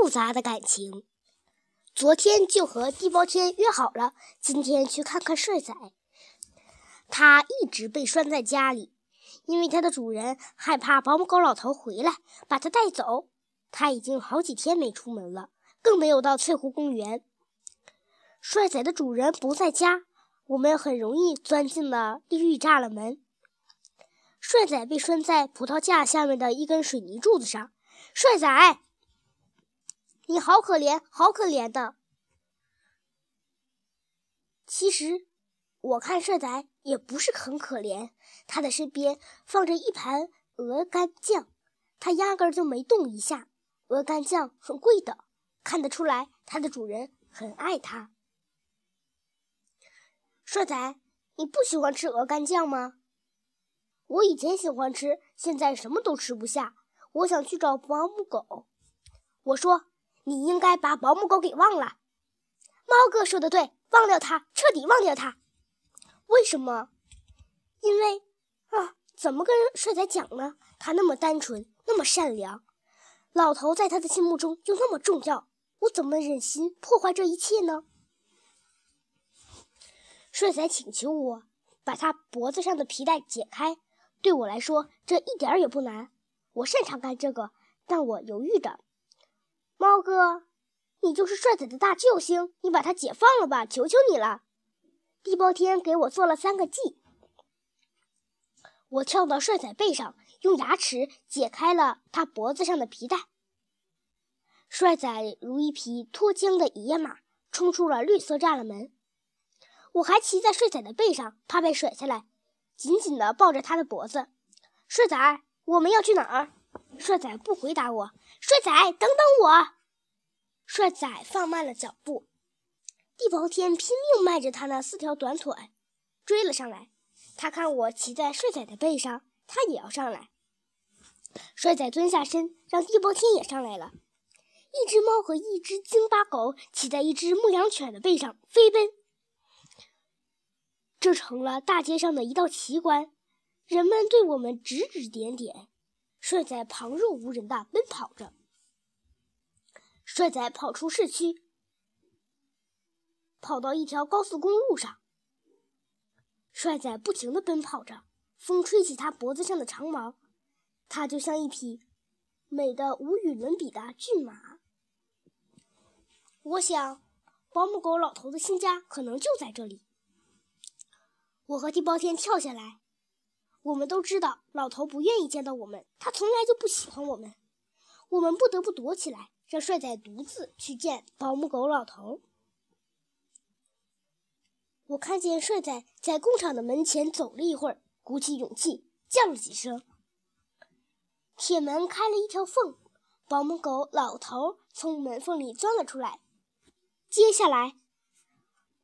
复杂的感情。昨天就和地包天约好了，今天去看看帅仔。他一直被拴在家里，因为他的主人害怕保姆狗老头回来把他带走。他已经好几天没出门了，更没有到翠湖公园。帅仔的主人不在家，我们很容易钻进了地狱栅栏门。帅仔被拴在葡萄架下面的一根水泥柱子上。帅仔，你好可怜，好可怜的。其实，我看帅仔也不是很可怜。他的身边放着一盘鹅肝酱，他压根就没动一下。鹅肝酱很贵的，看得出来，它的主人很爱它。帅仔，你不喜欢吃鹅肝酱吗？我以前喜欢吃，现在什么都吃不下。我想去找保姆狗。我说，你应该把保姆狗给忘了。猫哥说的对，忘掉它，彻底忘掉它。为什么？因为啊，怎么跟帅仔讲呢？他那么单纯，那么善良，老头在他的心目中又那么重要，我怎么忍心破坏这一切呢？帅仔请求我把他脖子上的皮带解开，对我来说这一点也不难。我擅长干这个，但我犹豫着。猫哥，你就是帅仔的大救星，你把他解放了吧，求求你了！地包天给我做了三个记。我跳到帅仔背上，用牙齿解开了他脖子上的皮带。帅仔如一匹脱缰的野马，冲出了绿色栅栏门。我还骑在帅仔的背上，怕被甩下来，紧紧地抱着他的脖子。帅仔，我们要去哪儿？帅仔不回答我。帅仔，等等我！帅仔放慢了脚步。地包天拼命迈着他那四条短腿，追了上来。他看我骑在帅仔的背上，他也要上来。帅仔蹲下身，让地包天也上来了。一只猫和一只京巴狗骑在一只牧羊犬的背上飞奔。这成了大街上的一道奇观，人们对我们指指点点。帅仔旁若无人地奔跑着。帅仔跑出市区，跑到一条高速公路上。帅仔不停地奔跑着，风吹起他脖子上的长毛，他就像一匹美得无与伦比的骏马。我想，保姆狗老头的新家可能就在这里。我和地包天跳下来，我们都知道老头不愿意见到我们，他从来就不喜欢我们。我们不得不躲起来，让帅仔独自去见保姆狗老头。我看见帅仔在工厂的门前走了一会儿，鼓起勇气叫了几声，铁门开了一条缝，保姆狗老头从门缝里钻了出来。接下来。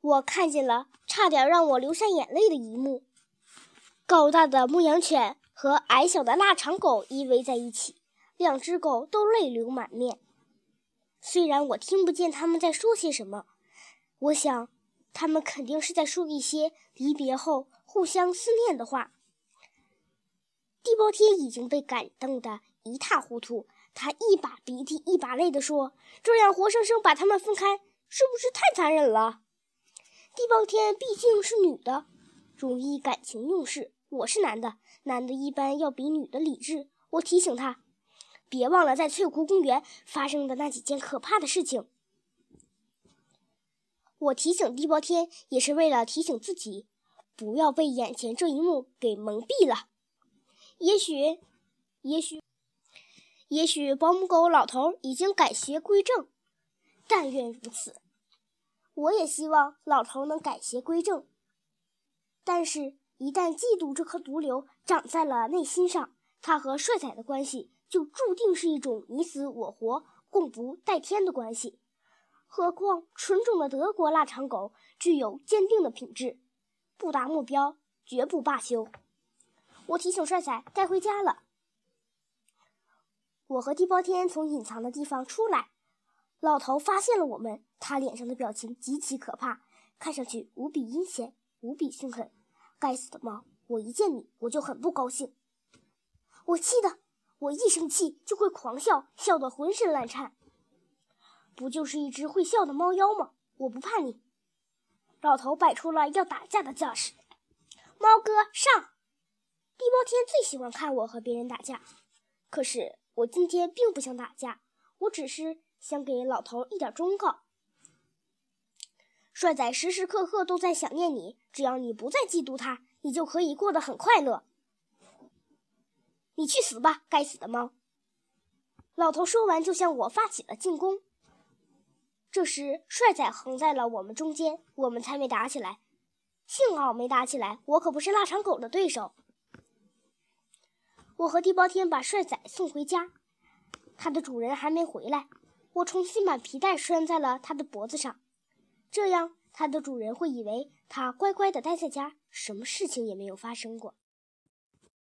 我看见了差点让我流下眼泪的一幕：高大的牧羊犬和矮小的腊肠狗依偎在一起，两只狗都泪流满面。虽然我听不见他们在说些什么，我想他们肯定是在说一些离别后互相思念的话。地包天已经被感动得一塌糊涂，他一把鼻涕一把泪地说：“这样活生生把他们分开，是不是太残忍了？”地包天毕竟是女的，容易感情用事。我是男的，男的一般要比女的理智。我提醒他，别忘了在翠湖公园发生的那几件可怕的事情。我提醒地包天，也是为了提醒自己，不要被眼前这一幕给蒙蔽了。也许，也许，也许保姆狗老头已经改邪归正，但愿如此。我也希望老头能改邪归正，但是，一旦嫉妒这颗毒瘤长在了内心上，他和帅仔的关系就注定是一种你死我活、共不待天的关系。何况，纯种的德国腊肠狗具有坚定的品质，不达目标绝不罢休。我提醒帅仔该回家了。我和地包天从隐藏的地方出来。老头发现了我们，他脸上的表情极其可怕，看上去无比阴险，无比凶狠。该死的猫！我一见你，我就很不高兴。我气的，我一生气就会狂笑，笑得浑身乱颤。不就是一只会笑的猫妖吗？我不怕你。”老头摆出了要打架的架势。猫哥上！地包天最喜欢看我和别人打架，可是我今天并不想打架，我只是想给老头一点忠告。帅仔时时刻刻都在想念你，只要你不再嫉妒他，你就可以过得很快乐。你去死吧，该死的猫！老头说完，就向我发起了进攻。这时，帅仔横在了我们中间，我们才没打起来。幸好没打起来，我可不是腊肠狗的对手。我和地包天把帅仔送回家，他的主人还没回来，我重新把皮带拴在了他的脖子上。这样，它的主人会以为它乖乖地待在家，什么事情也没有发生过。